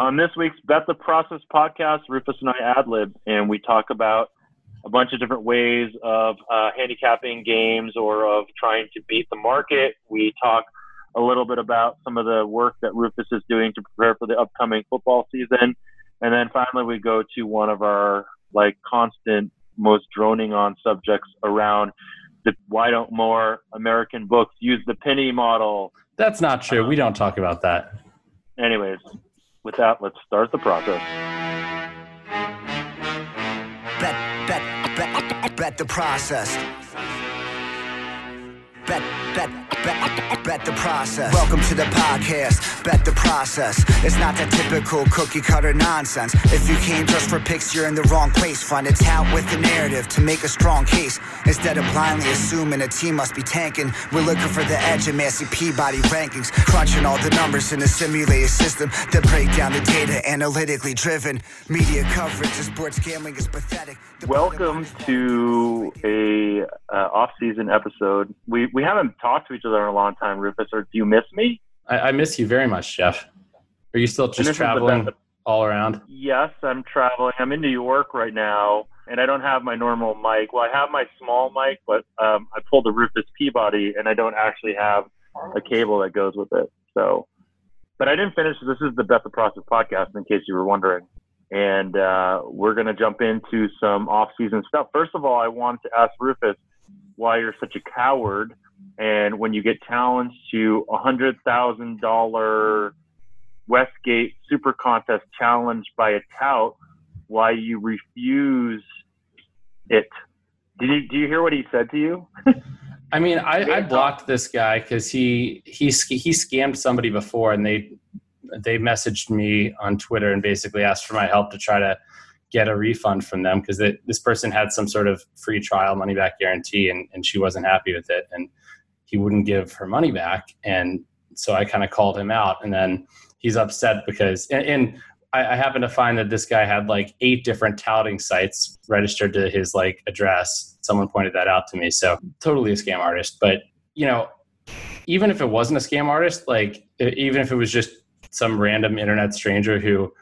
On this week's Bet the Process podcast, Rufus and I ad lib, and we talk about a bunch of different ways of uh, handicapping games or of trying to beat the market. We talk a little bit about some of the work that Rufus is doing to prepare for the upcoming football season. And then finally, we go to one of our like constant, most droning on subjects around the why don't more American books use the penny model? That's not true. we don't talk about that. Anyways, with that, let's start the process. Bet, bet, bet, bet the process. Bet, bet, bet, bet the process. Welcome to the podcast. Bet the process. It's not that typical cookie cutter nonsense. If you came just for picks, you're in the wrong place. Find a tout with a narrative to make a strong case. Instead of blindly assuming a team must be tanking, we're looking for the edge in Massey Peabody rankings. Crunching all the numbers in a simulated system that break down the data analytically driven. Media coverage of sports gambling is pathetic. The Welcome to a uh, off-season episode. We we haven't talked to each other in a long time, Rufus. Or do you miss me? I, I miss you very much, Jeff. Are you still just traveling all around? Yes, I'm traveling. I'm in New York right now, and I don't have my normal mic. Well, I have my small mic, but um, I pulled a Rufus Peabody, and I don't actually have a cable that goes with it. So, but I didn't finish. This is the Bet the Process podcast, in case you were wondering. And uh, we're going to jump into some off-season stuff. First of all, I wanted to ask Rufus why you're such a coward, and when you get challenged to a hundred thousand dollar Westgate Super Contest challenge by a tout, why you refuse it. Did you do you hear what he said to you? I mean, I, I blocked this guy because he he he scammed somebody before, and they they messaged me on Twitter and basically asked for my help to try to get a refund from them because this person had some sort of free trial money back guarantee, and, and she wasn't happy with it, and he wouldn't give her money back, and so I kind of called him out, and then he's upset because and, and I, I happen to find that this guy had like eight different touting sites registered to his like address. Someone pointed that out to me. So totally a scam artist. But you know, even if it wasn't a scam artist, like even if it was just some random internet stranger who,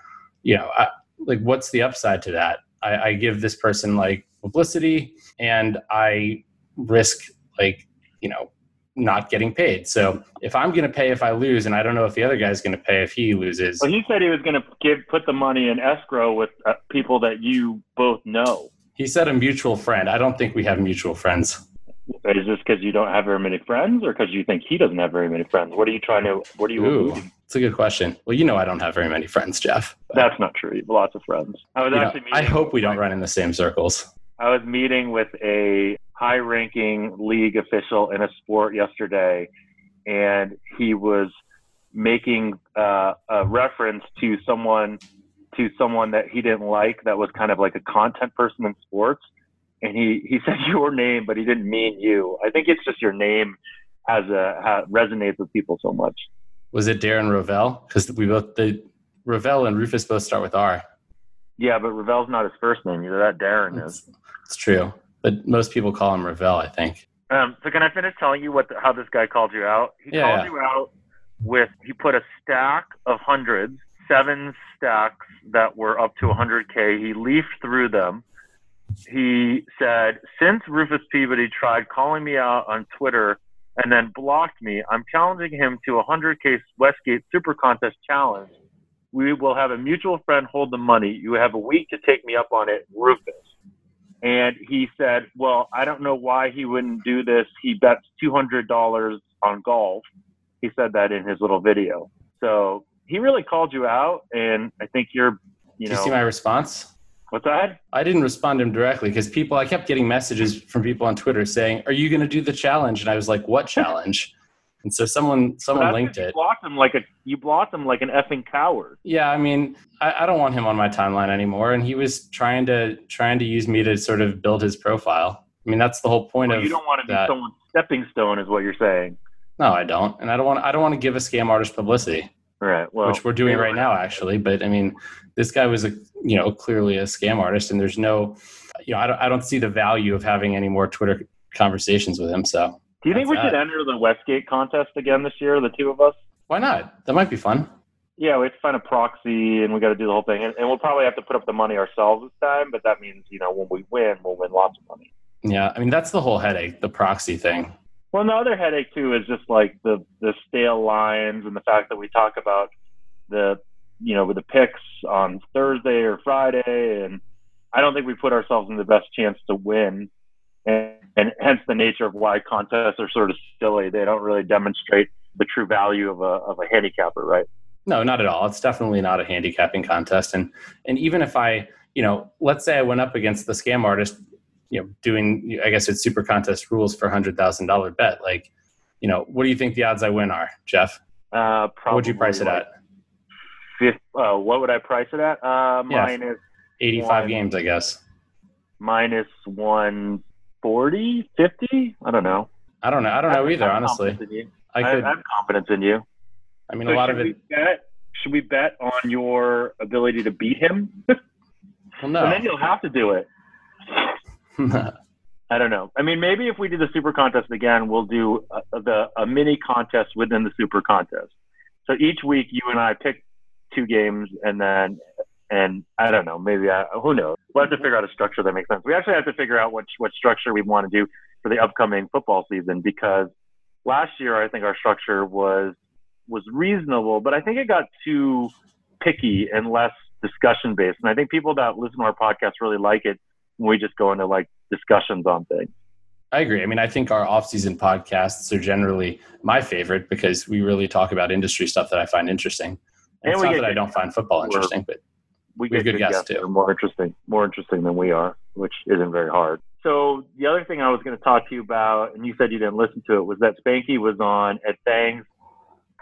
you know, I, like what's the upside to that? I, I give this person like publicity, and I risk like you know not getting paid. So if I'm going to pay if I lose, and I don't know if the other guy's going to pay if he loses. Well, he said he was going to give put the money in escrow with uh, people that you both know. He said a mutual friend. I don't think we have mutual friends. Is this because you don't have very many friends, or because you think he doesn't have very many friends? What are you trying to? What are you? Ooh, it's a good question. Well, you know I don't have very many friends, Jeff. That's not true. You have lots of friends. I was you know. I hope we don't run in the same circles. I was meeting with a high ranking league official in a sport yesterday, and he was making uh, a reference to someone to someone that he didn't like that was kind of like a content person in sports. And he he said your name but he didn't mean you. I think it's just your name has a ha, resonates with people so much. Was it Darren Rovell Because we both the Rovell and Rufus both start with R. yeah but Rovell's not his first name. Either that darren is. It's true, but most people call him Rovell. I think. Um, so can I finish telling you what the, how this guy called you out? He Yeah, called yeah. you out with he put a stack of hundreds, seven stacks that were up to 100k. He leafed through them. He said, "Since Rufus Peabody tried calling me out on Twitter and then blocked me, I'm challenging him to a 100k Westgate Super Contest challenge. We will have a mutual friend hold the money. You have a week to take me up on it, Rufus." And he said, Well, I don't know why he wouldn't do this. He bets $200 on golf. He said that in his little video. So he really called you out. And I think you're, you Did you know, see my response? what's that? I didn't respond to him directly because people. I kept getting messages from people on Twitter saying, "Are you going to do the challenge?" And I was like, "What challenge?" And so someone someone linked it. blocked him like a, you blocked him like an effing coward. Yeah, I mean, I, I don't want him on my timeline anymore, and he was trying to trying to use me to sort of build his profile. I mean, that's the whole point Well, of you don't want to be that. someone's stepping stone, is what you're saying. No, I don't, and I don't want I don't want to give a scam artist publicity, right. Well, which we're doing right now, actually. But I mean, this guy was a you know clearly a scam artist, and there's no, you know, I don't I don't see the value of having any more Twitter conversations with him. So Do you think we should enter the Westgate contest again this year, the two of us? why not? That might be fun. Yeah, we have to find a proxy, and we got to do the whole thing, and, and we'll probably have to put up the money ourselves this time. But that means you know when we win, we'll win lots of money. Yeah, I mean that's the whole headache, the proxy thing. Well, the other headache too is just like the the stale lines and the fact that we talk about the you know with the picks on Thursday or Friday, and I don't think we put ourselves in the best chance to win, and, and hence the nature of why contests are sort of silly. They don't really demonstrate the true value of a of a handicapper, right? No, not at all. It's definitely not a handicapping contest, and and even if I you know, let's say I went up against the scam artist you know doing i guess it's super contest rules for a hundred thousand dollar bet like you know what do you think the odds i win are jeff uh what would you price like it at fifth, uh, what would i price it at uh Yeah. minus 85 one. games i guess minus 140 50 i don't know. I don't know. I don't know I- either I'm honestly. confident in you. i I, could I have confidence in you. I mean So a lot of it we bet should we bet on your ability to beat him? Well and then you'll have to do it. I don't know. I mean, maybe if we do the super contest again, we'll do a, the a mini contest within the super contest. So each week, you and I pick two games, and then and I don't know. Maybe I, who knows? We'll have to figure out a structure that makes sense. We actually have to figure out what what structure we want to do for the upcoming football season because last year I think our structure was was reasonable, but I think it got too picky and less discussion based. And I think people that listen to our podcast really like it when we just go into like discussions on things. I agree. I mean, I think our off-season podcasts are generally my favorite because we really talk about industry stuff that I find interesting. And it's we not that I don't find football interesting, but We We get good good guests, guests too. more interesting, more interesting than we are, which isn't very hard. So the other thing I was going to talk to you about, and you said you didn't listen to it, was that Spanky was on Ed Thang's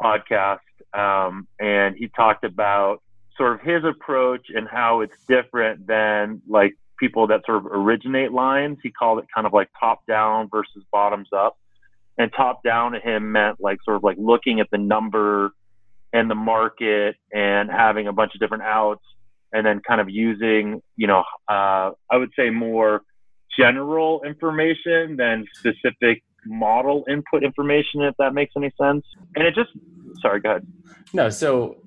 podcast, um, and he talked about sort of his approach and how it's different than like people that sort of originate lines. He called it kind of like top down versus bottoms up. And top down to him meant like sort of like looking at the number and the market and having a bunch of different outs and then kind of using, you know, uh, I would say more general information than specific model input information, if that makes any sense. And it just, sorry, go ahead. no. So,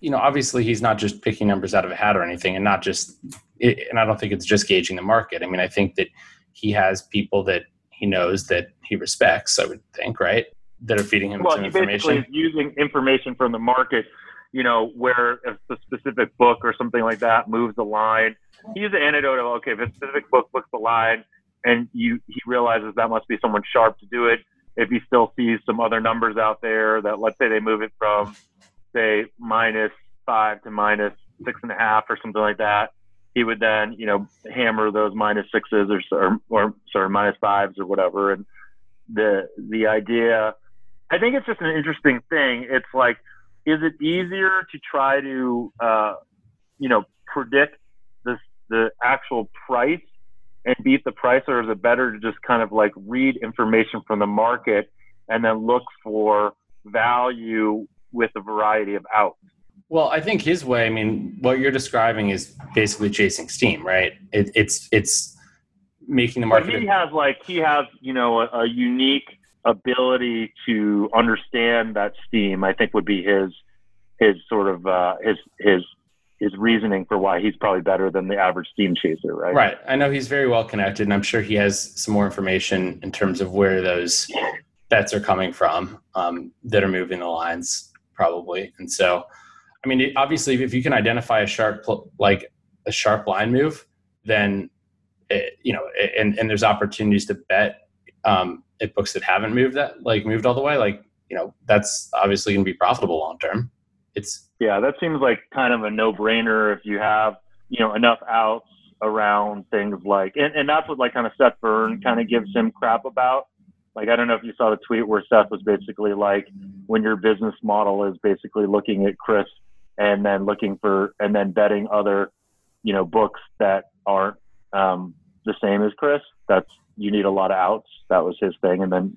you know, obviously he's not just picking numbers out of a hat or anything, and not just. It, and I don't think it's just gauging the market. I mean, I think that he has people that he knows that he respects. I would think, right, that are feeding him Well, some he basically information. is using information from the market, you know, where if a specific book or something like that moves the line, he uses the antidote of, okay, if a specific book books the line and you he realizes that must be someone sharp to do it. If he still sees some other numbers out there that, let's say they move it from, say, minus five to minus six and a half or something like that, he would then, you know, hammer those minus sixes or, or, or sorry, minus fives or whatever. And the, the idea, I think it's just an interesting thing. It's like, is it easier to try to, uh, you know, predict this, the actual price and beat the price, or is it better to just kind of like read information from the market and then look for value with a variety of outs? Well, I think his way. I mean, what you're describing is basically chasing steam, right? It, it's it's making the But market. he has like he has you know a, a unique ability to understand that steam. I think would be his his sort of uh, his his his reasoning for why he's probably better than the average steam chaser, right? Right. I know he's very well connected, and I'm sure he has some more information in terms of where those bets are coming from um, that are moving the lines, probably. And so, I mean, obviously, if you can identify a sharp, like a sharp line move, then it, you know, and and there's opportunities to bet um, at books that haven't moved that, like moved all the way, like you know, that's obviously going to be profitable long term. It's Yeah, that seems like kind of a no-brainer if you have you know enough outs around things like, and, and that's what like kind of Seth Burn kind of gives him crap about. Like I don't know if you saw the tweet where Seth was basically like, when your business model is basically looking at CRIS and then looking for and then betting other, you know, books that aren't um, the same as CRIS. That's you need a lot of outs. That was his thing, and then.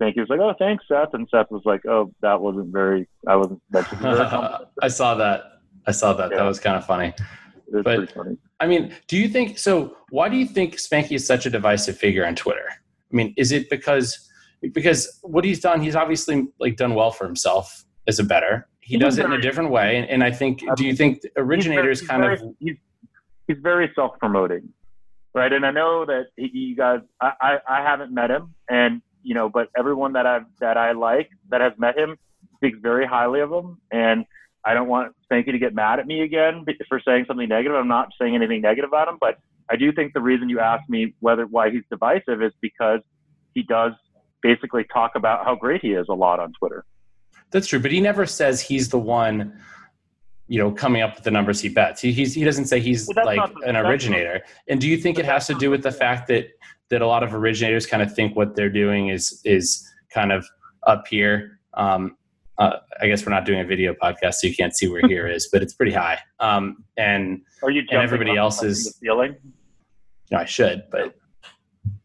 Spanky was like, "Oh, thanks, Seth," and Seth was like, "Oh, that wasn't very. I wasn't. That very. I saw that. I saw that. Yeah. That was kind of funny. It was But- pretty funny. I mean, do you think so? Why do you think Spanky is such a divisive figure on Twitter? I mean, is it because because what he's done? He's obviously like done well for himself as a better. he does it in a different way, and, and I think. Do you think originators he's kind very, of? He's, he's very self-promoting, right? And I know that you guys. I, I I haven't met him, and you know, but everyone that I've that I like that has met him speaks very highly of him, and I don't want Spanky to get mad at me again for saying something negative. I'm not saying anything negative about him, but I do think the reason you asked me whether why he's divisive is because he does basically talk about how great he is a lot on Twitter. That's true, but he never says he's the one, you know, coming up with the numbers he bets. He he's, he doesn't say he's Well, like the- an originator. and do you think it has to do with the fact that that a lot of originators kind of think what they're doing is is kind of up here? Um, uh, I guess we're not doing a video podcast, so you can't see where here is, but it's pretty high. Um, and Are you jumping everybody else is- the ceiling? you know, I should, but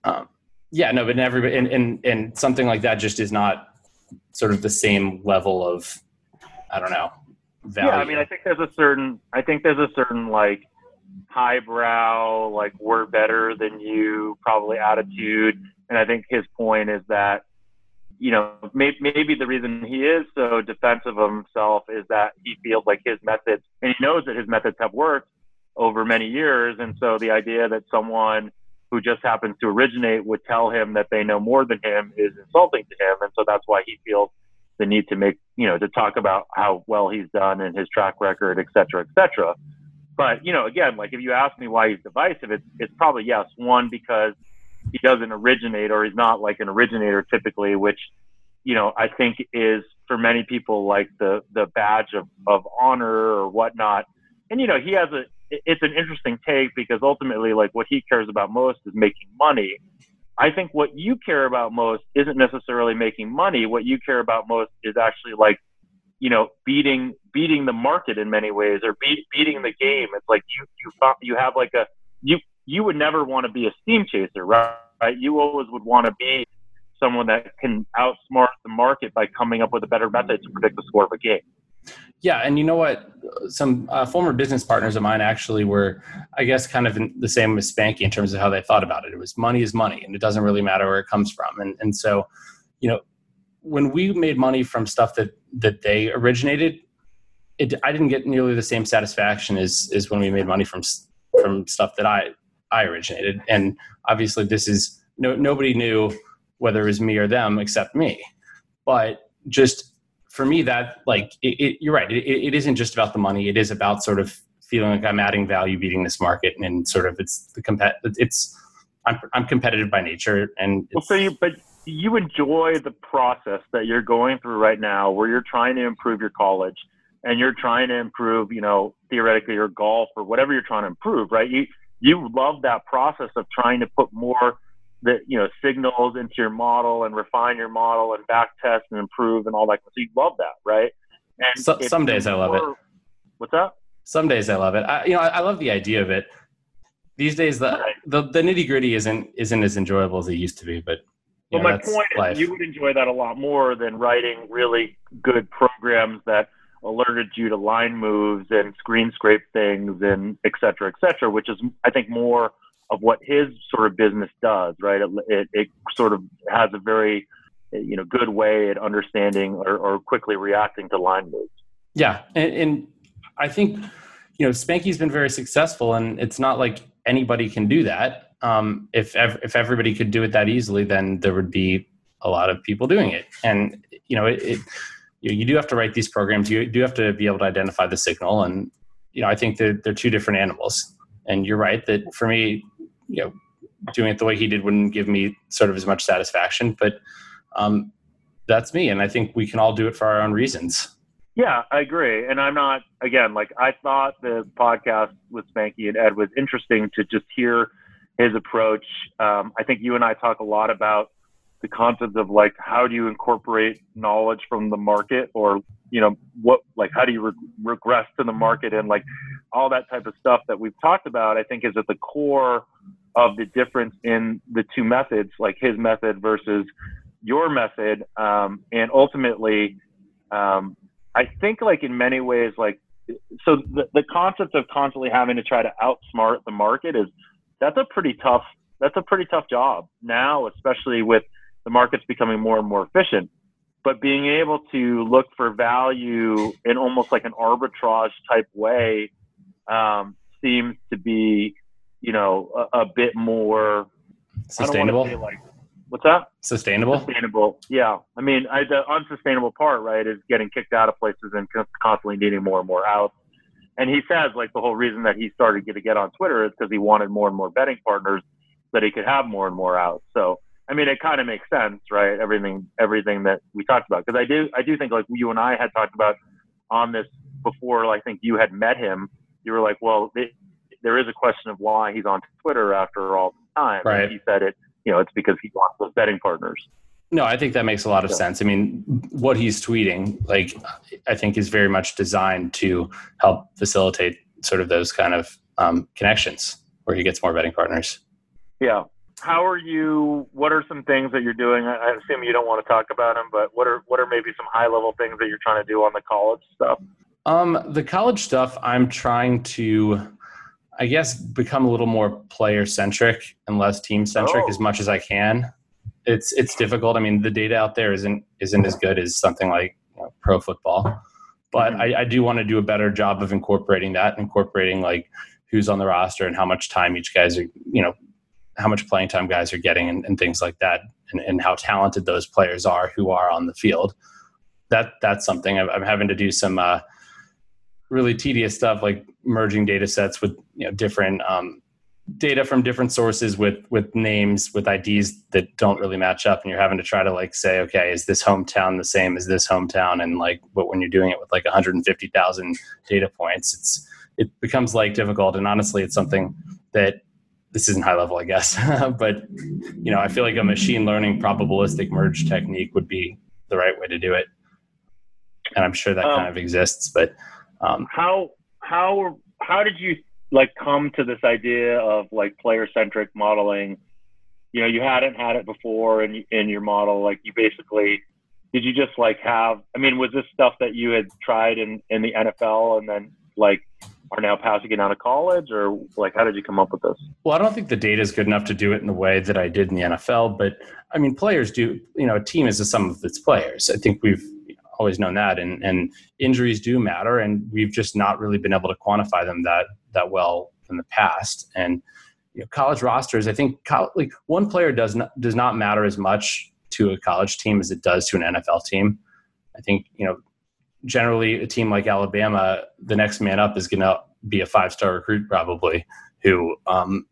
um, yeah, no, but everybody and, and and something like that just is not sort of the same level of I don't know value. Yeah, I mean, I think there's a certain, I think there's a certain like highbrow, like we're better than you, probably attitude. And I think his point is that, you know, may, maybe the reason he is so defensive of himself is that he feels like his methods, and he knows that his methods have worked over many years. And so the idea that someone who just happens to originate would tell him that they know more than him is insulting to him. And so that's why he feels the need to make, you know, to talk about how well he's done and his track record, et cetera, et cetera. But, you know, again, like if you ask me why he's divisive, it's, it's probably yes. One, because he doesn't originate or he's not like an originator typically, which, you know, I think is for many people like the, the badge of, of honor or whatnot. And, you know, he has a, it's an interesting take because ultimately like what he cares about most is making money. I think what you care about most isn't necessarily making money. What you care about most is actually like, you know, beating beating the market in many ways or beat, beating the game. It's like you you you have like a you you would never want to be a steam chaser, right? right? You always would want to be someone that can outsmart the market by coming up with a better method to predict the score of a game. Yeah, and you know what? Some uh, former business partners of mine actually were, I guess, kind of the same as Spanky in terms of how they thought about it. It was money is money, and it doesn't really matter where it comes from. And and so, you know, when we made money from stuff that that they originated, it I didn't get nearly the same satisfaction as as when we made money from from stuff that I I originated. And obviously, this is no nobody knew whether it was me or them except me, but just for me that like it, it, you're right it, it isn't just about the money it is about sort of feeling like i'm adding value beating this market and sort of it's the compet it's i'm, I'm competitive by nature and Well, so you, but you enjoy the process that you're going through right now, where you're trying to improve your college, and you're trying to improve, you know, theoretically your golf or whatever you're trying to improve, right? You you love that process of trying to put more the you know signals into your model and refine your model and back test and improve and all that. So you love that, right? And So- some days I love it. What's that? some days i love it I, you know I, I love the idea of it these days the Right. the, the nitty gritty isn't isn't as enjoyable as it used to be but you Well, my point life. is, you would enjoy that a lot more than writing really good programs that alerted you to line moves and screen scrape things and et cetera, et cetera, which is, I think, more of what his sort of business does, right? It, it, it sort of has a very, you know, good way at understanding or, or quickly reacting to line moves. Yeah, and, and I think you know Spanky's been very successful, and it's not like anybody can do that. Um, if ev- if everybody could do it that easily, then there would be a lot of people doing it. And you know, it, it you, you do have to write these programs. You do have to be able to identify the signal, and you know, I think they're they're two different animals. And you're right that for me, you know, doing it the way he did wouldn't give me sort of as much satisfaction, but um, that's me, and I think we can all do it for our own reasons. Yeah, I agree. And I'm not, again, like I thought the podcast with Spanky and Ed was interesting to just hear his approach. Um, I think you and I talk a lot about the concept of like, how do you incorporate knowledge from the market or, you know, what, like, how do you re- regress to the market and like all that type of stuff that we've talked about, I think is at the core of the difference in the two methods, like his method versus your method. Um, and ultimately, um, I think like in many ways, like so the, the concept of constantly having to try to outsmart the market is that's a pretty tough that's a pretty tough job now, especially with the markets becoming more and more efficient. But being able to look for value in almost like an arbitrage type way um, seems to be, you know, a, a bit more sustainable. Like, what's that? Sustainable. Sustainable. Yeah. I mean, I, the unsustainable part, right, is getting kicked out of places and constantly needing more and more outs. And he says, like, the whole reason that he started to get on Twitter is because he wanted more and more betting partners that he could have more and more outs. So, I mean, it kind of makes sense, right? Everything, everything that we talked about, because I do, I do think like you and I had talked about on this before. I think you had met him. You were like, well, it, there is a question of why he's on Twitter after all the time. Right. And he said it, you know, it's because he wants those betting partners. No, I think that makes a lot of yeah. sense. I mean, what he's tweeting, like, I think is very much designed to help facilitate sort of those kind of um, connections where he gets more betting partners. Yeah. How are you? What are some things that you're doing? I assume you don't want to talk about them, but what are what are maybe some high level things that you're trying to do on the college stuff? Um, the college stuff, I'm trying to, I guess, become a little more player centric and less team centric oh. as much as I can it's it's difficult. I mean, the data out there isn't isn't as good as something like you know, pro football, but mm-hmm. I, I do want to do a better job of incorporating that, incorporating like who's on the roster and how much time each guys are, you know, how much playing time guys are getting and, and things like that, and, and, how talented those players are who are on the field. That that's something. I'm, I'm having to do some uh, really tedious stuff like merging data sets with you know different um, data from different sources with with names with IDs that don't really match up. And you're having to try to like say okay is this hometown the same as this hometown? And like but when you're doing it with like 150,000 data points it's it becomes like difficult. And honestly it's something that this isn't high level I guess but you know I feel like a machine learning probabilistic merge technique would be the right way to do it and I'm sure that um, kind of exists but um, how how how did you like come to this idea of like player centric modeling? You know, you hadn't had it before in in your model. Like you basically did you just like have? I mean, was this stuff that you had tried in in the NFL and then like are now passing it out of college or like how did you come up with this? Well i don't think the data is good enough to do it in the way that i did in the nfl but i mean players do you know a team is a sum of its players. I think we've always known that and and injuries do matter and we've just not really been able to quantify them that that well in the past. And you know, college rosters i think college, like one player does not does not matter as much to a college team as it does to an nfl team. I think you know generally a team like alabama the next man up is going to be a five star recruit probably who um,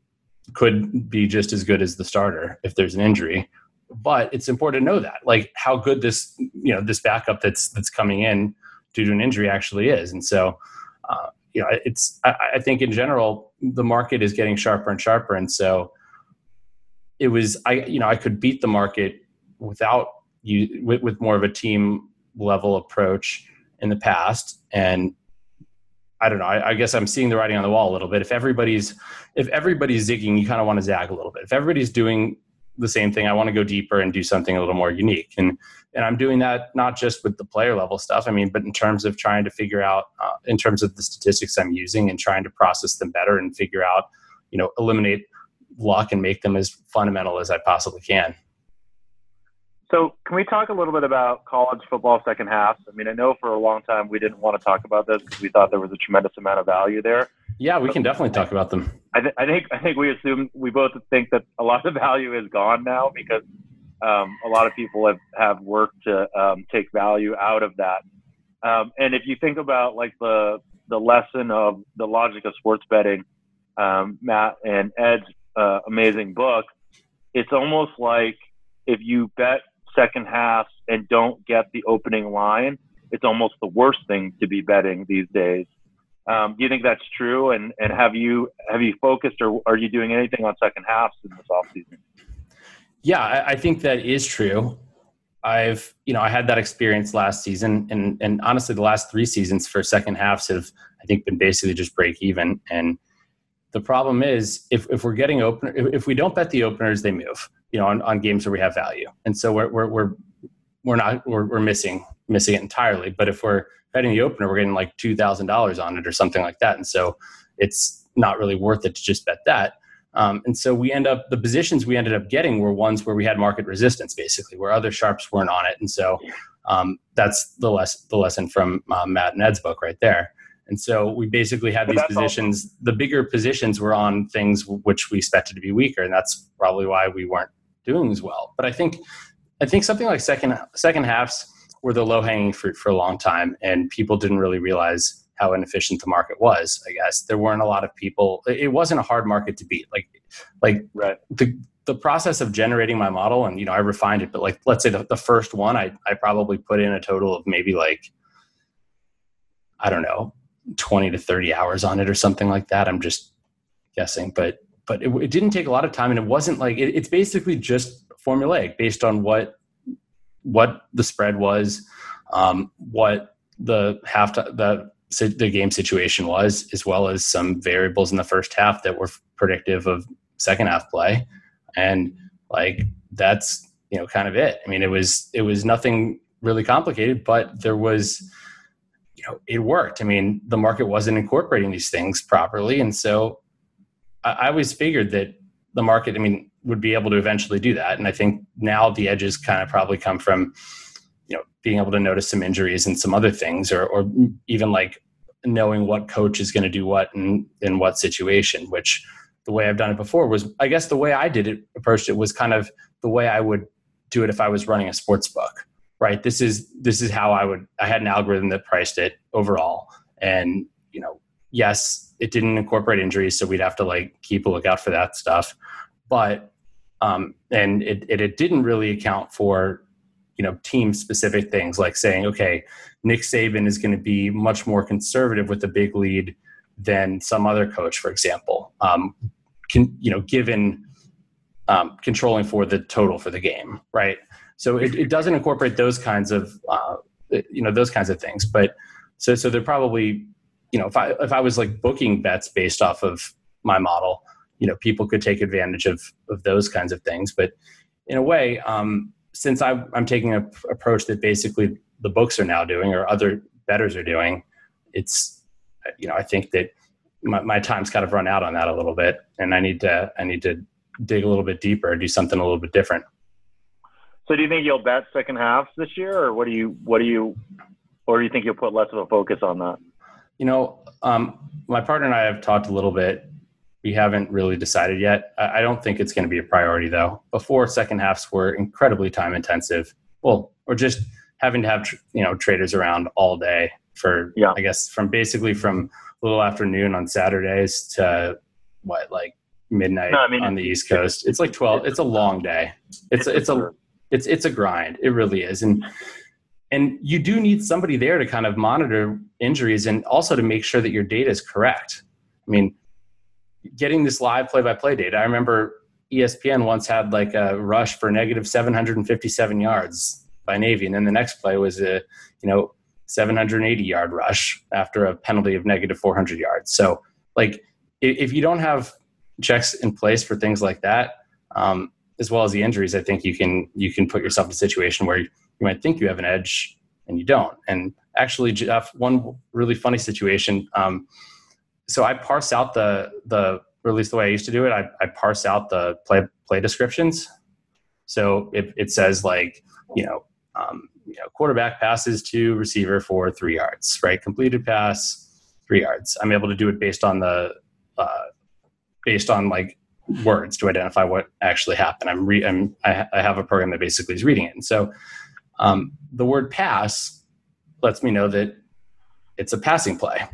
could be just as good as the starter if there's an injury. But it's important to know that like how good this you know this backup that's that's coming in due to an injury actually is. And so uh, you know it's I, I, think in general the market is getting sharper and sharper. And so it was i you know i could beat the market without you with, with more of a team level approach in the past and I don't know. I, I, guess I'm seeing the writing on the wall a little bit. If everybody's if everybody's zigging, you kind of want to zag a little bit. If everybody's doing the same thing. I want to go deeper and do something a little more unique. And and I'm doing that not just with the player level stuff. I mean, but in terms of trying to figure out, uh, in terms of the statistics I'm using and trying to process them better and figure out, you know, eliminate luck and make them as fundamental as I possibly can. So, can we talk a little bit about college football second halves? I mean, I know for a long time we didn't want to talk about this because we thought there was a tremendous amount of value there. Yeah, we can definitely talk about them. I, th- I think I think we assume we both think that a lot of value is gone now because um, a lot of people have have worked to um, take value out of that. Um, and if you think about like the the lesson of the logic of sports betting, um, Matt and Ed's uh, amazing book, it's almost like if you bet second halves and don't get the opening line, it's almost the worst thing to be betting these days. Um, do you think that's true? And and have you have you focused or are you doing anything on second halves in this offseason? Yeah, I, I think that is true. I've you know I had that experience last season, and and honestly, the last three seasons for second halves have I think been basically just break even. And the problem is if if we're getting open, if, if we don't bet the openers, they move. You know, on, on games where we have value, and so we're we're we're we're not we're, we're missing missing it entirely. But if we're betting the opener, we're getting like two thousand dollars on it or something like that, and so it's not really worth it to just bet that. Um, and so we end up the positions we ended up getting were ones where we had market resistance, basically, where other sharps weren't on it. And so um, that's the less the lesson from uh, Matt and Ed's book right there. And so we basically had these positions. The bigger positions were on things which we expected to be weaker, and that's probably why we weren't doing as well. But I think I think something like second second halves were the low hanging fruit for a long time, and people didn't really realize how inefficient the market was. I guess there weren't a lot of people. It wasn't a hard market to beat. Like like right. the the process of generating my model, and you know I refined it. But like let's say the, the first one, I I probably put in a total of maybe like I don't know 20 to 30 hours on it or something like that. I'm just guessing, but but it, it didn't take a lot of time, and it wasn't like it, it's basically just formulaic based on what what the spread was, um, what the half the the game situation was, as well as some variables in the first half that were predictive of second half play, and like that's you know kind of it. I mean, it was it was nothing really complicated, but there was you know it worked. I mean, the market wasn't incorporating these things properly, and so I, always figured that the market, I mean, would be able to eventually do that. And I think now the edges kind of probably come from you know being able to notice some injuries and some other things, or or even like knowing what coach is going to do what in in what situation. Which the way I've done it before was, I guess, the way I did it approached it was kind of the way I would do it if I was running a sports book right this is this is how i would i had an algorithm that priced it overall and you know yes it didn't incorporate injuries so we'd have to like keep a lookout for that stuff but um and it it, it didn't really account for you know team specific things like saying okay nick saban is going to be much more conservative with the big lead than some other coach for example um can you know given um, controlling for the total for the game right so it, it doesn't incorporate those kinds of uh, you know those kinds of things. But so so they're probably you know if I if I was like booking bets based off of my model, you know people could take advantage of of those kinds of things. But in a way, um, since I, I'm taking an approach that basically the books are now doing or other betters are doing, it's you know I think that my, my time's kind of run out on that a little bit, and I need to I need to dig a little bit deeper, do something a little bit different. So do you think you'll bet second halves this year, or what do you what do you, or do you think you'll put less of a focus on that? You know, um, my partner and I have talked a little bit. We haven't really decided yet. I don't think it's going to be a priority though. Before second halves were incredibly time intensive. Well, or just having to have you know traders around all day for yeah. I guess from basically from a little afternoon on Saturdays to what like midnight no, I mean, on the East Coast. It's like twelve. It's a long day. It's it's a it's it's a grind. It really is, and and you do need somebody there to kind of monitor injuries and also to make sure that your data is correct. I mean, getting this live play-by-play data. I remember ESPN once had like a rush for negative 757 yards by Navy, and then the next play was a you know 780 yard rush after a penalty of negative 400 yards. So like if you don't have checks in place for things like that, um, as well as the injuries, I think you can you can put yourself in a situation where you might think you have an edge and you don't. And actually, Jeff, one really funny situation. Um, so I parse out the the or at least the way I used to do it. I, I parse out the play play descriptions. So it, it says like you know um, you know quarterback passes to receiver for three yards, right? Completed pass three yards. I'm able to do it based on the uh, based on like words to identify what actually happened. I'm, re- I'm I, I, have a program that basically is reading it, and so um, the word pass lets me know that it's a passing play.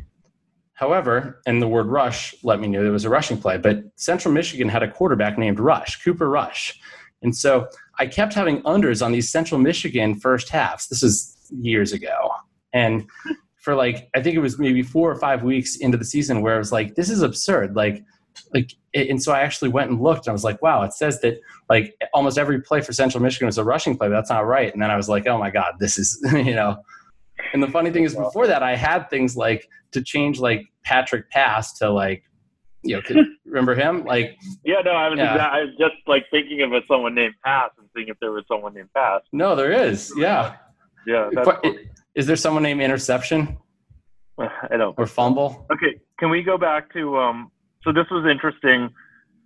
However, and the word rush let me know it was a rushing play. But Central Michigan had a quarterback named Rush, Cooper Rush, and so I kept having unders on these Central Michigan first halves. This is years ago, and for like I think it was maybe four or five weeks into the season where I was like, this is absurd. Like like and so I actually went and looked and I was like, wow, it says that like almost every play for Central Michigan was a rushing play, but that's not right. And then I was like, oh my God, this is, you know. And the funny thing is before that I had things like to change like Patrick Pass to like, you know, remember him? Like Yeah, no, I was yeah. I was just like thinking of a, someone named Pass and seeing if there was someone named Pass. No, there is. Yeah. Yeah. Is there someone named Interception? I don't. Or fumble? Okay. Can we go back to um so this was interesting.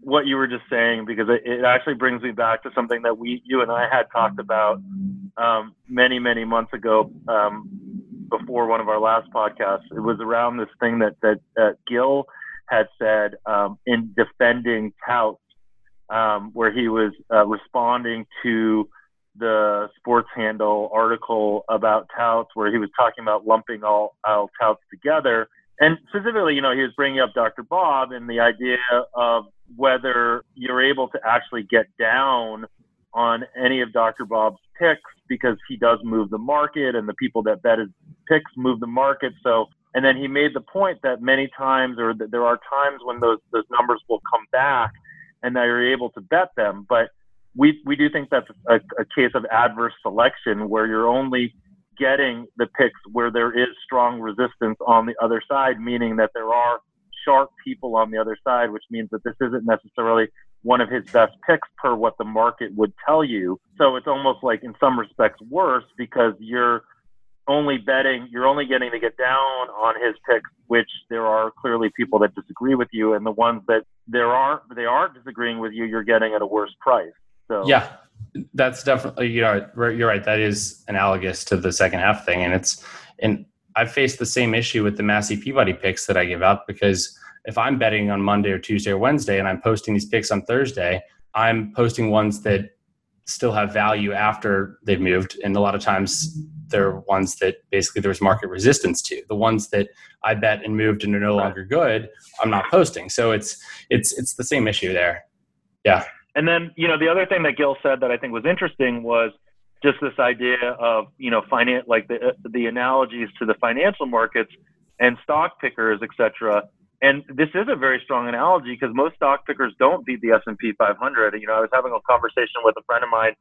what you were just saying because it, it, actually brings me back to something that we, you and I had talked about um, many, many months ago um, before one of our last podcasts. It was around this thing that that uh, Gill had said um, in defending touts, um, where he was uh, responding to the Sports Handle article about touts, where he was talking about lumping all, all touts together. And specifically, you know, he was bringing up Dr. Bob and the idea of whether you're able to actually get down on any of Dr. Bob's picks because he does move the market and the people that bet his picks move the market. So, and then he made the point that many times, or that there are times when those those numbers will come back, and that you're able to bet them. But we we do think that's a, a case of adverse selection where you're only getting the picks where there is strong resistance on the other side, meaning that there are sharp people on the other side, which means that this isn't necessarily one of his best picks per what the market would tell you. So it's almost like in some respects worse because you're only betting, you're only getting to get down on his picks, which there are clearly people that disagree with you, and the ones that there are they are disagreeing with you, you're getting at a worse price. So yeah, that's definitely you know you're right. That is analogous to the second half thing, and it's and I've faced the same issue with the Massey Peabody picks that I give out because if I'm betting on Monday or Tuesday or Wednesday and I'm posting these picks on Thursday, I'm posting ones that still have value after they've moved, and a lot of times they're ones that basically there's market resistance to. The ones that I bet and moved and are no longer good, I'm not posting. So it's it's it's the same issue there. Yeah. And then, you know, the other thing that Gill said that I think was interesting was just this idea of, you know, finance, like the, the analogies to the financial markets and stock pickers, et cetera. And this is a very strong analogy because most stock pickers don't beat the S&P 500. You know, I was having a conversation with a friend of mine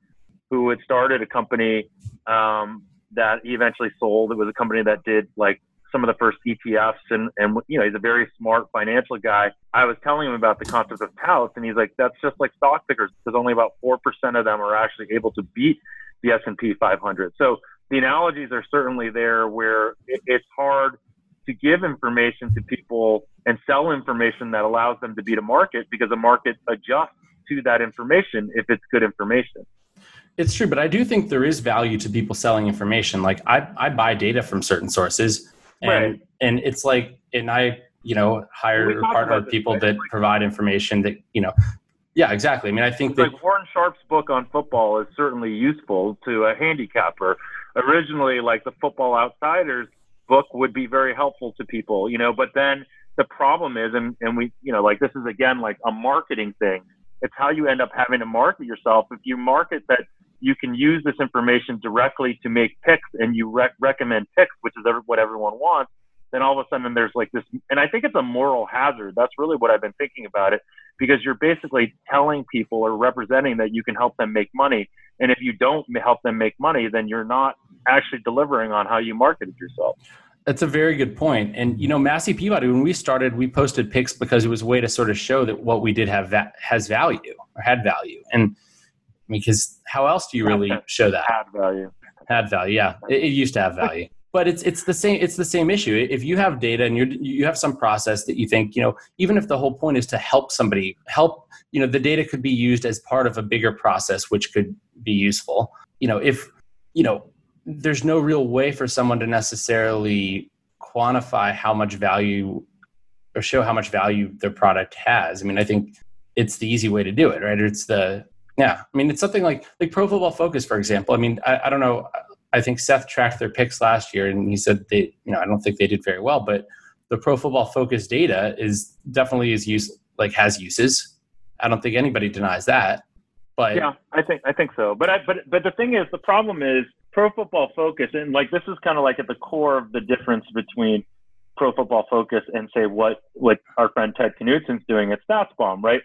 who had started a company um, that he eventually sold. It was a company that did like some of the first ETFs, and and you know he's a very smart financial guy. I was telling him about the concept of touts, and he's like, that's just like stock pickers because only about four percent of them are actually able to beat the S and P 500. So the analogies are certainly there where it, it's hard to give information to people and sell information that allows them to beat a market because the market adjusts to that information if it's good information. It's true, but I do think there is value to people selling information. Like I, I buy data from certain sources and right. and it's like and i you know hire partner people this, right? that provide information that you know yeah exactly i mean i think that like warren sharp's book on football is certainly useful to a handicapper originally like the football outsiders book would be very helpful to people you know but then the problem is and, and we you know like this is again like a marketing thing it's how you end up having to market yourself if you market that you can use this information directly to make picks and you rec- recommend picks, which is what everyone wants, then all of a sudden there's like this, and I think it's a moral hazard. That's really what I've been thinking about it because you're basically telling people or representing that you can help them make money. And if you don't help them make money, then you're not actually delivering on how you marketed yourself. That's a very good point. And you know, Massey Peabody, when we started, we posted picks because it was a way to sort of show that what we did have va- has value or had value. And because how else do you really show that? Add value. Add value. Yeah, it, it used to have value. But it's it's the same it's the same issue. If you have data and you you have some process that you think you know, even if the whole point is to help somebody, help you know, the data could be used as part of a bigger process, which could be useful. You know, if you know, there's no real way for someone to necessarily quantify how much value or show how much value their product has. I mean, I think it's the easy way to do it, right? It's the yeah, I mean, it's something like like Pro Football Focus, for example. I mean, I, I don't know. I think Seth tracked their picks last year, and he said they, you know, I don't think they did very well, but the Pro Football Focus data is definitely is use like has uses. I don't think anybody denies that. But yeah, I think I think so. But I, but but the thing is, the problem is Pro Football Focus, and like this is kind of like at the core of the difference between Pro Football Focus and say what what our friend Ted Knutson's doing at StatsBomb, right?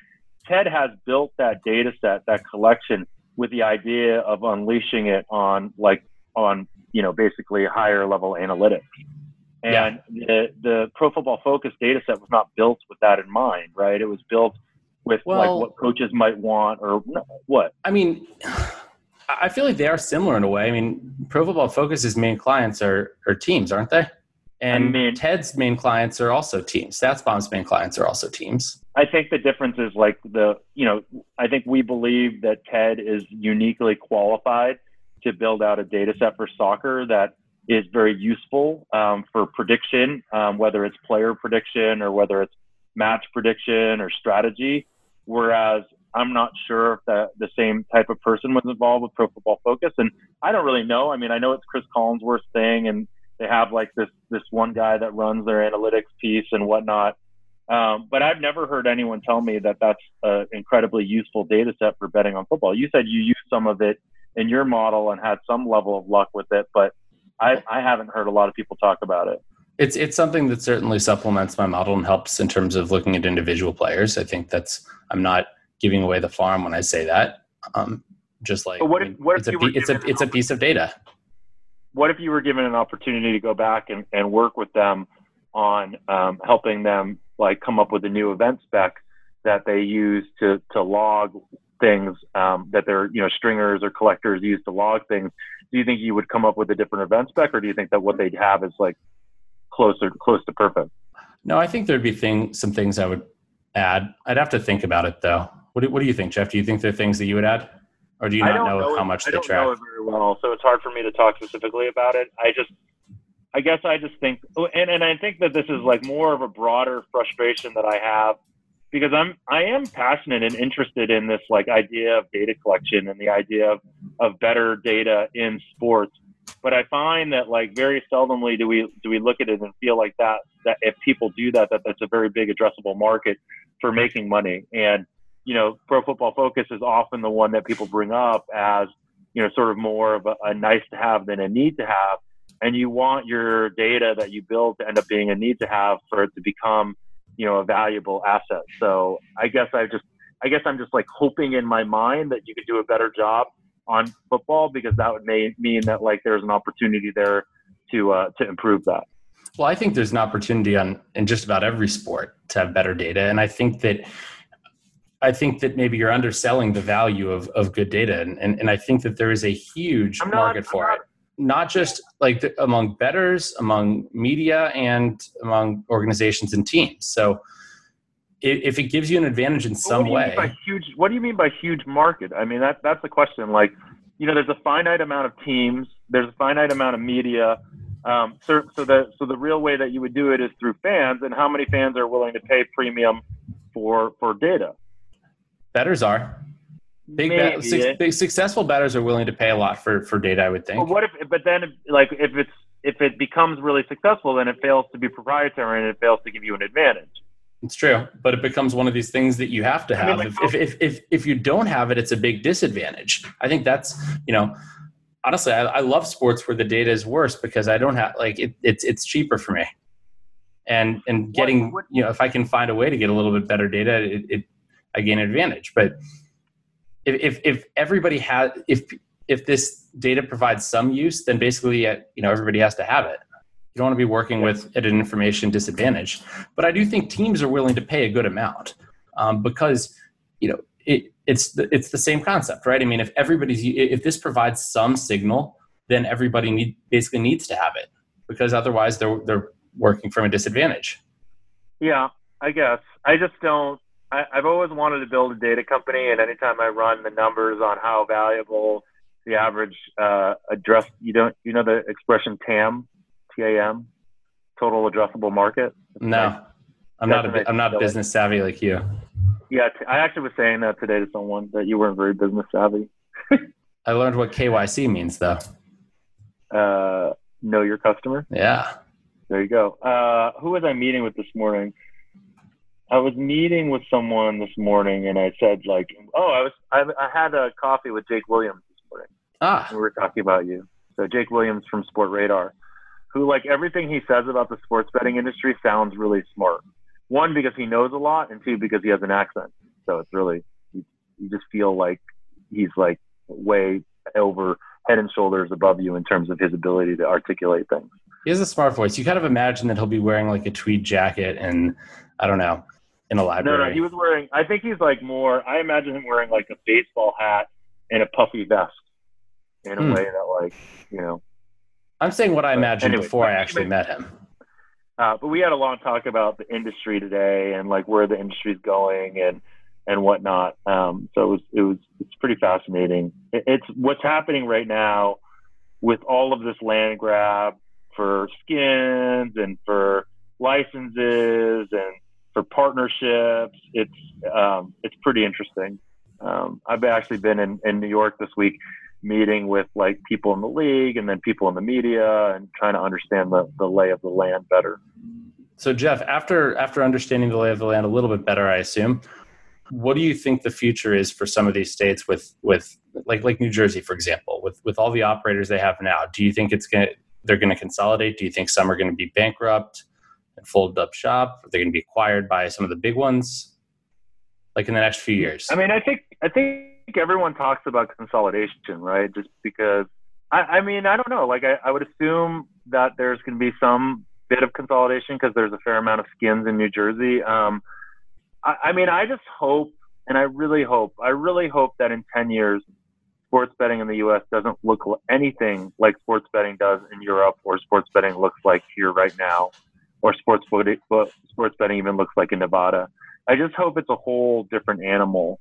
Ted has built that data set, that collection, with the idea of unleashing it on like on you know basically higher level analytics. And yeah. the the Pro Football Focus data set was not built with that in mind, right? It was built with well, like what coaches might want or what. I mean, I feel like they are similar in a way. I mean, Pro Football Focus's main clients are are teams, aren't they? And I mean, Ted's main clients are also teams. StatsBomb's main clients are also teams. I think the difference is like the, you know, I think we believe that Ted is uniquely qualified to build out a data set for soccer that is very useful um, for prediction, um, whether it's player prediction or whether it's match prediction or strategy. Whereas I'm not sure if the, the same type of person was involved with Pro Football Focus. And I don't really know. I mean, I know it's Cris Collinsworth's thing, and they have like this this one guy that runs their analytics piece and whatnot. Um, but I've never heard anyone tell me that that's an incredibly useful data set for betting on football. You said you used some of it in your model and had some level of luck with it, but I, I haven't heard a lot of people talk about it. It's it's something that certainly supplements my model and helps in terms of looking at individual players. I think that's I'm not giving away the farm when I say that. Um, just like what if, what it's a it's a it's a piece of data. What if you were given an opportunity to go back and, and work with them on um, helping them like come up with a new event spec that they use to to log things um, that their you know stringers or collectors use to log things? Do you think you would come up with a different event spec or do you think that what they'd have is like closer close to perfect? No i think there'd be thing, some things i would add. I'd have to think about it though. What do, what do you think jeff? Do you think there are things that you would add or do you not know, know, how much I they track? I don't know it very well, so it's hard for me to talk specifically about it. I just I guess I just think, oh, and, and I think that this is like more of a broader frustration that I have because I'm I am passionate and interested in this like idea of data collection and the idea of, of better data in sports. But I find that like very seldomly do we do we look at it and feel like that that if people do that that that's a very big addressable market for making money. And you know, Pro Football Focus is often the one that people bring up as you know sort of more of a, a nice to have than a need to have. And you want your data that you build to end up being a need to have for it to become you know a valuable asset. So i guess i just i guess i'm just like hoping in my mind that you could do a better job on football because that would may, mean that like there's an opportunity there to uh, to improve that. Well i think there's an opportunity on in just about every sport to have better data. And i think that I think that maybe you're underselling the value of, of good data. And, and, and I think that there is a huge not, market for not, it not just like the, among betters, among media, and among organizations and teams. So if, it gives you an advantage in some way, huge. What do you mean by huge market? I mean that that's the question. Like, you know, there's a finite amount of teams. There's a finite amount of media. Um, so, so the so the real way that you would do it is through fans, and how many fans are willing to pay premium for for data? Betters are. Big, bet, su- big successful bettors are willing to pay a lot for for data. I would think. But what if? But then, like, if it's if it becomes really successful, then it fails to be proprietary and it fails to give you an advantage. It's true, but it becomes one of these things that you have to have. I mean, like, if, if, if, if you don't have it, it's a big disadvantage. I think that's, you know, honestly, I, I love sports where the data is worse because I don't have, like, it, it's, it's cheaper for me. And, and getting, what, what, you know, if I can find a way to get a little bit better data, it, it I gain an advantage. But if if everybody has if if this data provides some use, then basically uh, you know everybody has to have it. You don't want to be working with at an information disadvantage. But I do think teams are willing to pay a good amount um, because you know it, it's the, it's the same concept, right? I mean, if everybody's if this provides some signal, then everybody need, basically needs to have it because otherwise they're they're working from a disadvantage. Yeah, I guess I just don't I, I've always wanted to build a data company, and anytime I run the numbers on how valuable the average uh, address, you don't, you know, the expression TAM, T-A-M, total addressable market. No, I'm not. A, I'm not business savvy like you. Yeah, I actually was saying that today to someone that you weren't very business savvy. I learned what KYC means, though. Uh, know your customer. Yeah. There you go. Uh, who was I meeting with this morning? I was meeting with someone this morning, and I said like, "Oh, I was I, I had a coffee with Jake Williams this morning. Ah, we were talking about you. So Jake Williams from Sportradar, who like everything he says about the sports betting industry sounds really smart. One because he knows a lot, and two because he has an accent. So it's really you, you just feel like he's like way over head and shoulders above you in terms of his ability to articulate things. He has a smart voice. You kind of imagine that he'll be wearing like a tweed jacket and I don't know in a library. No, no, he was wearing. I think he's like more. I imagine him wearing like a baseball hat and a puffy vest in a hmm. way that, like, you know. I'm saying what I imagined anyway, before I actually met him. Uh, but we had a long talk about the industry today and like where the industry's going and and whatnot. Um, so it was it was it's pretty fascinating. It, it's what's happening right now with all of this land grab for skins and for licenses and for partnerships. It's um, it's pretty interesting. Um, I've actually been in, in New York this week meeting with like people in the league and then people in the media and trying to understand the, the lay of the land better. So Jeff, after after understanding the lay of the land a little bit better, I assume, what do you think the future is for some of these states with with like like New Jersey, for example, with with all the operators they have now? Do you think it's gonna they're gonna consolidate? Do you think some are gonna be bankrupt and fold up shop? They're they gonna be acquired by some of the big ones? Like in the next few years? I mean, I think I think everyone talks about consolidation, right? Just because I, I mean, I don't know. Like I, I would assume that there's gonna be some bit of consolidation because there's a fair amount of skins in New Jersey. Um, I, I mean, I just hope, and I really hope, I really hope that in 10 years, sports betting in the U.S. doesn't look anything like sports betting does in Europe, or sports betting looks like here right now, or sports sports betting even looks like in Nevada. I just hope it's a whole different animal.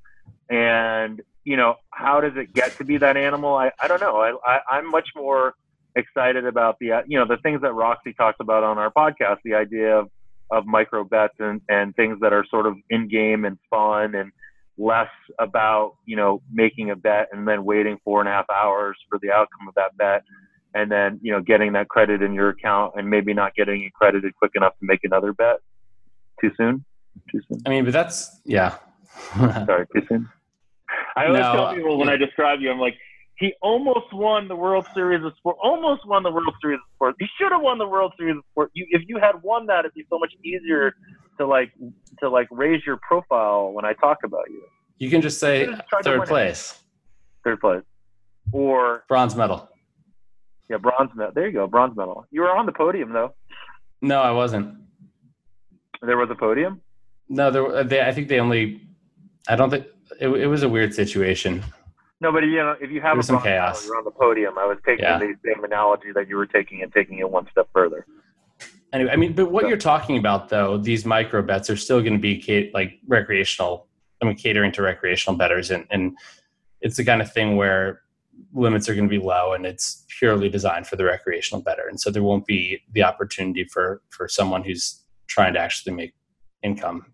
And you know, how does it get to be that animal? I, I don't know. I, I I'm much more excited about the you know the things that Roxy talks about on our podcast, the idea of of micro bets and, and things that are sort of in game and fun and less about you know making a bet and then waiting four and a half hours for the outcome of that bet and then you know getting that credit in your account and maybe not getting it credited quick enough to make another bet too soon too soon i mean but that's yeah sorry too soon i always no, tell people when i describe you i'm like he almost won the World Series of Sport. Almost won the World Series of Sport. He should have won the World Series of Sport. You, if you had won that, it'd be so much easier to like to like raise your profile when I talk about you. You can just say third place. It. Third place, or bronze medal. Yeah, bronze medal. There you go, bronze medal. You were on the podium though. No, I wasn't. There was a podium. No, there. Uh, they, I think they only. I don't think it, it was a weird situation. No, but you know, if you have a some chaos. you're on the podium. I was taking yeah. the same analogy that you were taking and taking it one step further. Anyway, I mean, but what so. you're talking about though, these micro bets are still going to be like recreational. I mean, catering to recreational betters, and and it's the kind of thing where limits are going to be low, and it's purely designed for the recreational better and so there won't be the opportunity for for someone who's trying to actually make income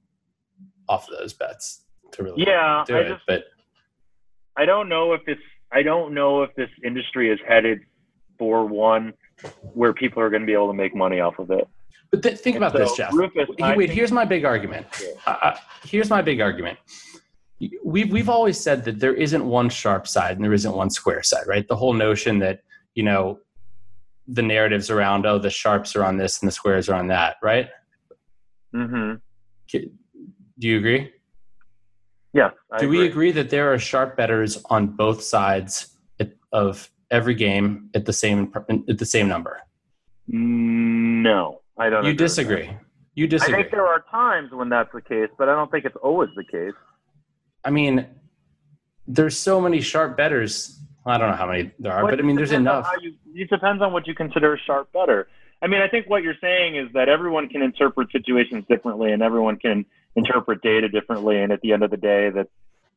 off of those bets to really yeah, do I it. Just, but I don't know if this I don't know if this industry is headed for one where people are going to be able to make money off of it. But th- think and about so, this, Jeff. Rufus, wait, here's my big argument. Uh, here's my big argument. We've we've always said that there isn't one sharp side and there isn't one square side, right? The whole notion that you know the narratives around oh the sharps are on this and the squares are on that, right? Mm-hmm. Do you agree? Yeah. I Do agree. we agree that there are sharp betters on both sides of every game at the same at the same number? No, I don't. You disagree. You disagree. I think there are times when that's the case, but I don't think it's always the case. I mean, there's so many sharp betters. I don't know how many there are, but, but I mean, there's enough. You, it depends on what you consider a sharp better. I mean, I think what you're saying is that everyone can interpret situations differently, and everyone can interpret data differently. And at the end of the day, that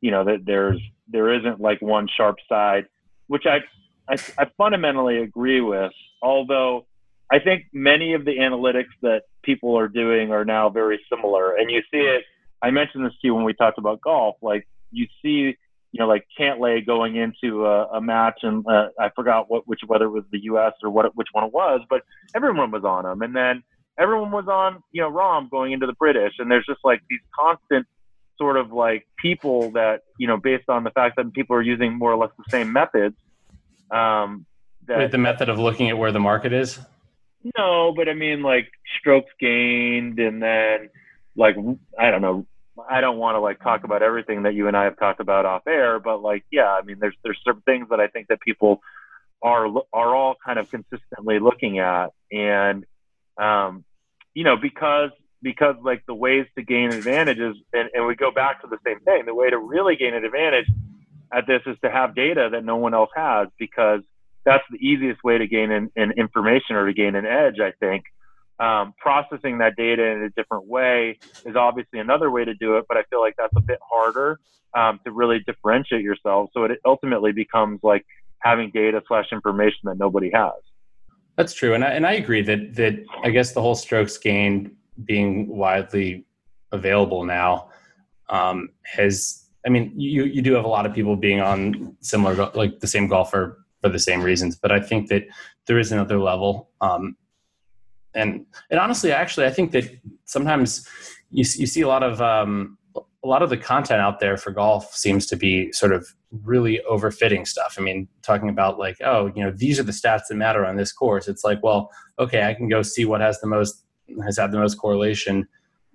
you know that there's there isn't like one sharp side, which I I, I fundamentally agree with. Although I think many of the analytics that people are doing are now very similar, and you see it. I mentioned this to you when we talked about golf. Like you see, you know, like Cantlay going into a, a match, and uh, I forgot what which whether it was the U.S. or what which one it was, but everyone was on him, and then everyone was on, you know, Rahm going into the British, and there's just like these constant sort of like people that, you know, based on the fact that people are using more or less the same methods. Um, that, Wait, the method of looking at where the market is? No, but I mean like strokes gained, and then like I don't know. I don't want to like talk about everything that you and I have talked about off air, but like yeah, I mean there's there's certain things that I think that people are are all kind of consistently looking at, and um, you know, because because like the ways to gain advantages, and, and we go back to the same thing. The way to really gain an advantage at this is to have data that no one else has, because that's the easiest way to gain an, an information or to gain an edge, I think, Um, processing that data in a different way is obviously another way to do it, but I feel like that's a bit harder um, to really differentiate yourself. So it ultimately becomes like having data slash information that nobody has. That's true, and I, and I agree that that I guess the whole strokes gained being widely available now um, has. I mean, you you do have a lot of people being on similar like the same golfer for the same reasons, but I think that there is another level. Um, and and honestly, actually, I think that sometimes you you see a lot of um, a lot of the content out there for golf seems to be sort of really overfitting stuff. I mean, talking about like, oh, you know, these are the stats that matter on this course. It's like, well, okay, I can go see what has the most has had the most correlation.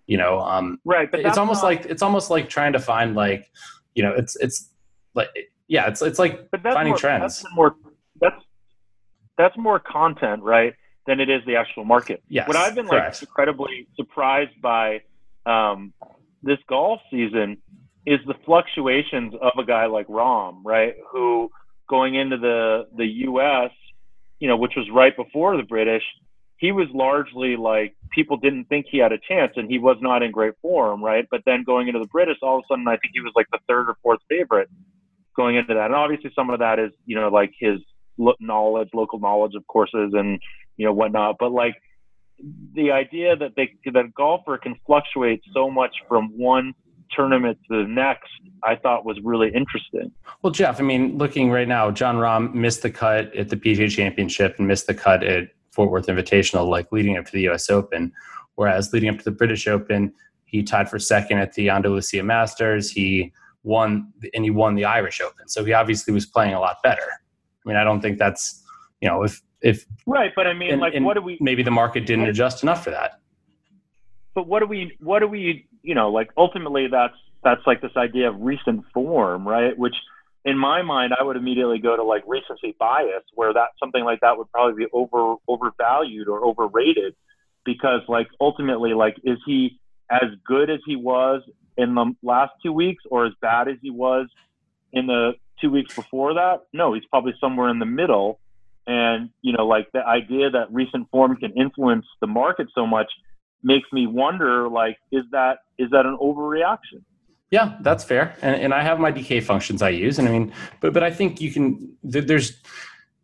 You know, um, right? But it's almost not, like it's almost like trying to find like, you know, it's it's like yeah, it's it's like finding more, trends. That's more that's that's more content, right? Than it is the actual market. Yes, what I've been correct. like incredibly surprised by um, this golf season is the fluctuations of a guy like Rahm, right? Who going into the the U.S., you know, which was right before the British, he was largely like people didn't think he had a chance, and he was not in great form, right? But then going into the British, all of a sudden, I think he was like the third or fourth favorite going into that, and obviously some of that is you know like his knowledge, local knowledge of courses, and you know whatnot. But like the idea that they that a golfer can fluctuate so much from one tournament to the next, I thought was really interesting. Well, Jeff, I mean, looking right now, Jon Rahm missed the cut at the PGA Championship and missed the cut at Fort Worth Invitational, like leading up to the U.S. Open. Whereas leading up to the British Open, he tied for second at the Andalusia Masters. He won, and he won the Irish Open. So he obviously was playing a lot better. I mean, I don't think that's you know if if right, but I mean, and, like, and what do we? Maybe the market didn't adjust enough for that. But what do we? What do we? You know, like ultimately, that's that's like this idea of recent form, right? Which, in my mind, I would immediately go to like recency bias, where that something like that would probably be over overvalued or overrated, because like ultimately, like, is he as good as he was in the last two weeks, or as bad as he was in the two weeks before that? No, he's probably somewhere in the middle and, you know, like the idea that recent form can influence the market so much makes me wonder, like, is that is that an overreaction? Yeah, that's fair. And, and I have my decay functions I use. And I mean, but, but I think you can, there's,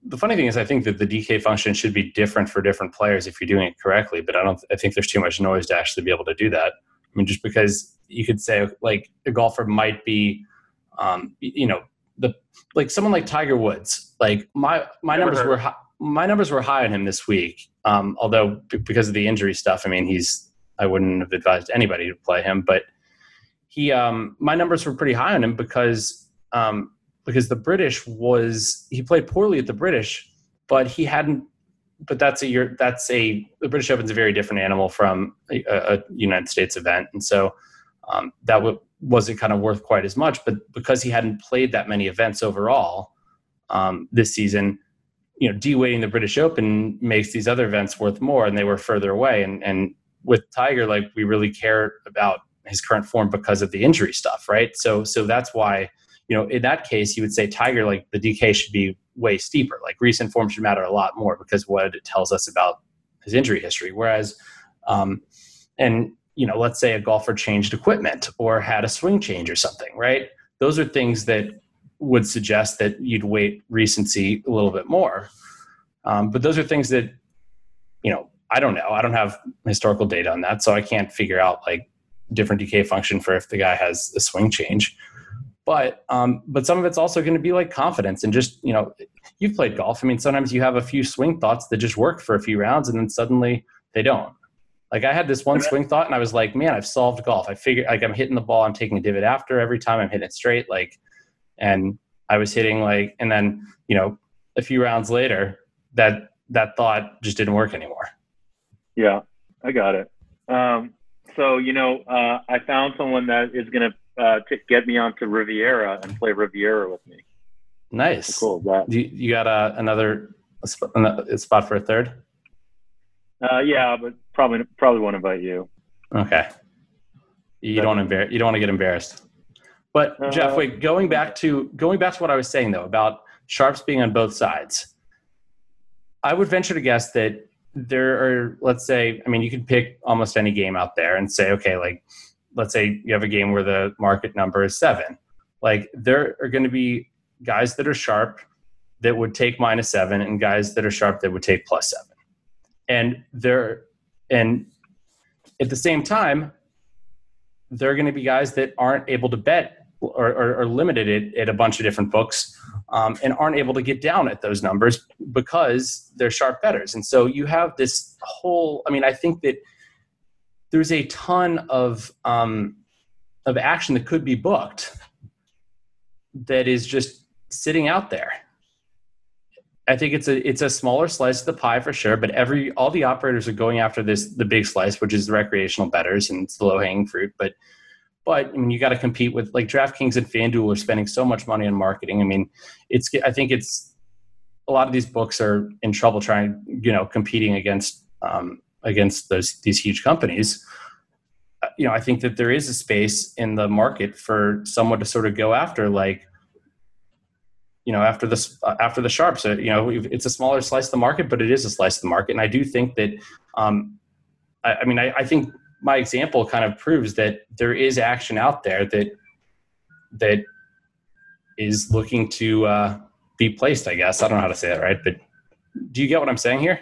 the funny thing is I think that the decay function should be different for different players if you're doing it correctly, but I don't, I think there's too much noise to actually be able to do that. I mean, just because you could say like a golfer might be, um, you know, the like someone like Tiger Woods, like my my Never numbers heard. were high, my numbers were high on him this week. Um, although b- because of the injury stuff, I mean, he's I wouldn't have advised anybody to play him, but he um, my numbers were pretty high on him because um, because the British was he played poorly at the British, but he hadn't. But that's a year. That's a the British Open's a very different animal from a, a United States event, and so um, that would wasn't kind of worth quite as much. But because he hadn't played that many events overall um, this season, you know, de-weighting the British Open makes these other events worth more, and they were further away. And and with Tiger, like we really care about his current form because of the injury stuff, right? So so that's why you know in that case you would say Tiger like the decay should be way steeper. Like recent form should matter a lot more because what it tells us about his injury history. Whereas um, and you know, let's say a golfer changed equipment or had a swing change or something, right? Those are things that would suggest that you'd weight recency a little bit more. Um, but those are things that, you know, I don't know. I don't have historical data on that, so I can't figure out like different decay function for if the guy has a swing change. But um, but some of it's also going to be like confidence and just you know, you've played golf. I mean, sometimes you have a few swing thoughts that just work for a few rounds, and then suddenly they don't. Like I had this one swing thought and I was like, man, I've solved golf. I figured like I'm hitting the ball, I'm taking a divot after every time I'm hitting it straight. Like, and I was hitting like, and then, you know, a few rounds later that, that thought just didn't work anymore. Yeah, I got it. Um, so, you know, uh, I found someone that is going to uh, get me onto Riviera and play Riviera with me. Nice. Cool. That. You, you got uh, another a spot for a third? Uh, yeah, but probably probably won't invite you. Okay. You don't embarrass. You don't want to get embarrassed. But uh, Jeff, wait. Going back to going back to what I was saying though about sharps being on both sides, I would venture to guess that there are, let's say, I mean, you could pick almost any game out there and say, okay, like, let's say you have a game where the market number is seven. Like, there are going to be guys that are sharp that would take minus seven and guys that are sharp that would take plus seven. And there, and at the same time, there are going to be guys that aren't able to bet or, or, or limited it at a bunch of different books um, and aren't able to get down at those numbers because they're sharp betters. And so you have this whole, I mean, I think that there's a ton of, um, of action that could be booked that is just sitting out there. I think it's a it's a smaller slice of the pie for sure, but every all the operators are going after this the big slice, which is the recreational betters and it's the low hanging fruit. But but I mean, you got to compete with like DraftKings and FanDuel are spending so much money on marketing. I mean, it's I think it's a lot of these books are in trouble trying you know competing against um, against those these huge companies. Uh, you know, I think that there is a space in the market for someone to sort of go after like you know after this uh, after the sharps uh, you know it's a smaller slice of the market but it is a slice of the market. And i do think that um, I, I, mean I, I, think my example kind of proves that there is action out there that that is looking to uh, be placed i guess. I don't know how to say that right? But do you get what i'm saying here?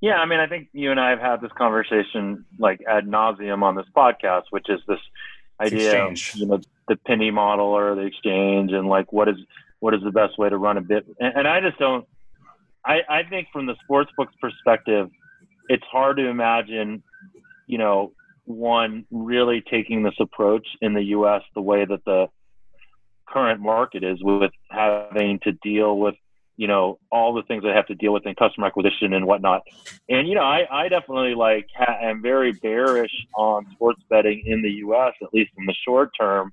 Yeah i mean i think you and i have had this conversation like ad nauseum on this podcast which is this idea of, you know the Pinny model or the exchange and like what is what is the best way to run a bit and, and i just don't I, I think from the sports books perspective it's hard to imagine you know one really taking this approach in the us the way that the current market is with having to deal with you know all the things I have to deal with in customer acquisition and whatnot. And you know, I, I definitely like ha- am very bearish on sports betting in the U.S. at least in the short term.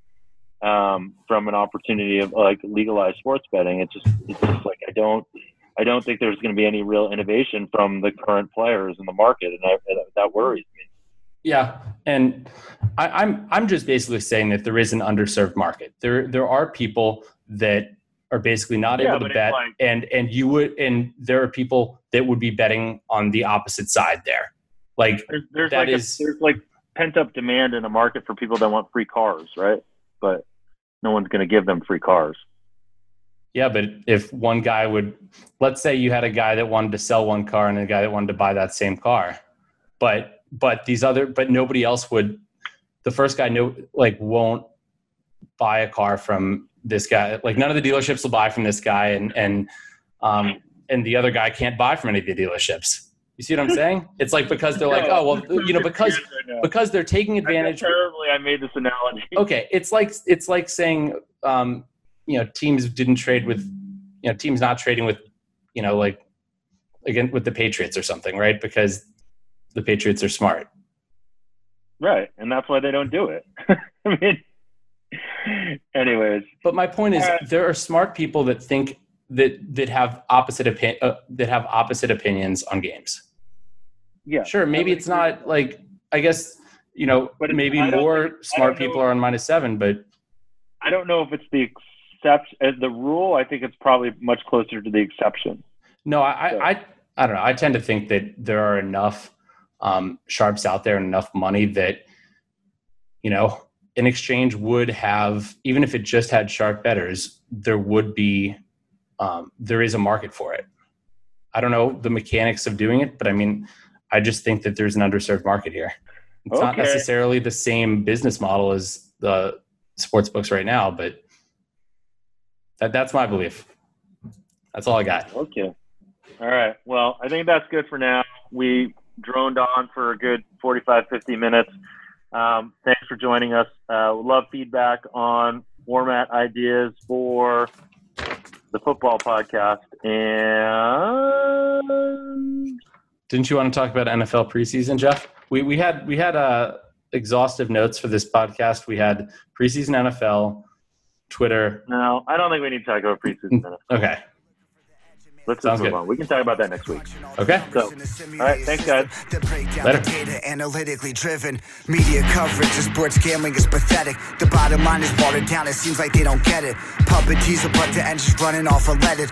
Um, from an opportunity of like legalized sports betting, it's just it's just like I don't I don't think there's going to be any real innovation from the current players in the market, and I, that worries me. Yeah, and I, I'm I'm just basically saying that there is an underserved market. There there are people that are basically not yeah, able to bet like, and and you would and there are people that would be betting on the opposite side there. Like there's, there's like is, a, there's like pent up demand in the market for people that want free cars right? But no one's going to give them free cars. Yeah but if one guy would let's say you had a guy that wanted to sell one car and a guy that wanted to buy that same car but but these other but nobody else would the first guy no like won't buy a car from this guy like none of the dealerships will buy from this guy and and um and the other guy can't buy from any of the dealerships. You see what i'm saying? It's like because they're like oh well you know because because they're taking advantage terribly i made this analogy. Okay it's like it's like saying um you know teams didn't trade with you know teams not trading with you know like again with the patriots or something right? Because the patriots are smart. Right and that's why they don't do it. I mean Anyways, but my point is, uh, there are smart people that think that that have opposite opinion uh, that have opposite opinions on games. Yeah, sure. Maybe it's not like I guess you know, but maybe more smart people are on minus seven, but I don't know if it's the exception. As the rule, I think it's probably much closer to the exception. No, I, so. I, I don't know. I tend to think that there are enough um, sharps out there and enough money that you know an exchange would have, even if it just had sharp betters, there would be, um, there is a market for it. I don't know the mechanics of doing it, but I mean, I just think that there's an underserved market here. It's okay. not necessarily the same business model as the sports books right now, but that, that's my belief. That's all I got. Okay. All right. Well, I think that's good for now. We droned on for a good 45, 50 minutes. Um, thanks for joining us. Uh, love feedback on format ideas for the football podcast. And didn't you want to talk about NFL preseason, Jeff? We we had we had uh, exhaustive notes for this podcast. We had preseason NFL, Twitter. No, I don't think we need to talk about preseason NFL. Okay. Let's Sounds move good. on. We can talk about that next week. Okay. So, all right. Thanks, guys. Later. Data analytically driven. Media coverage of sports gambling is pathetic. The bottom line is watered down. It seems like they don't get it. Puppet teaser, but the engine's running off unleaded.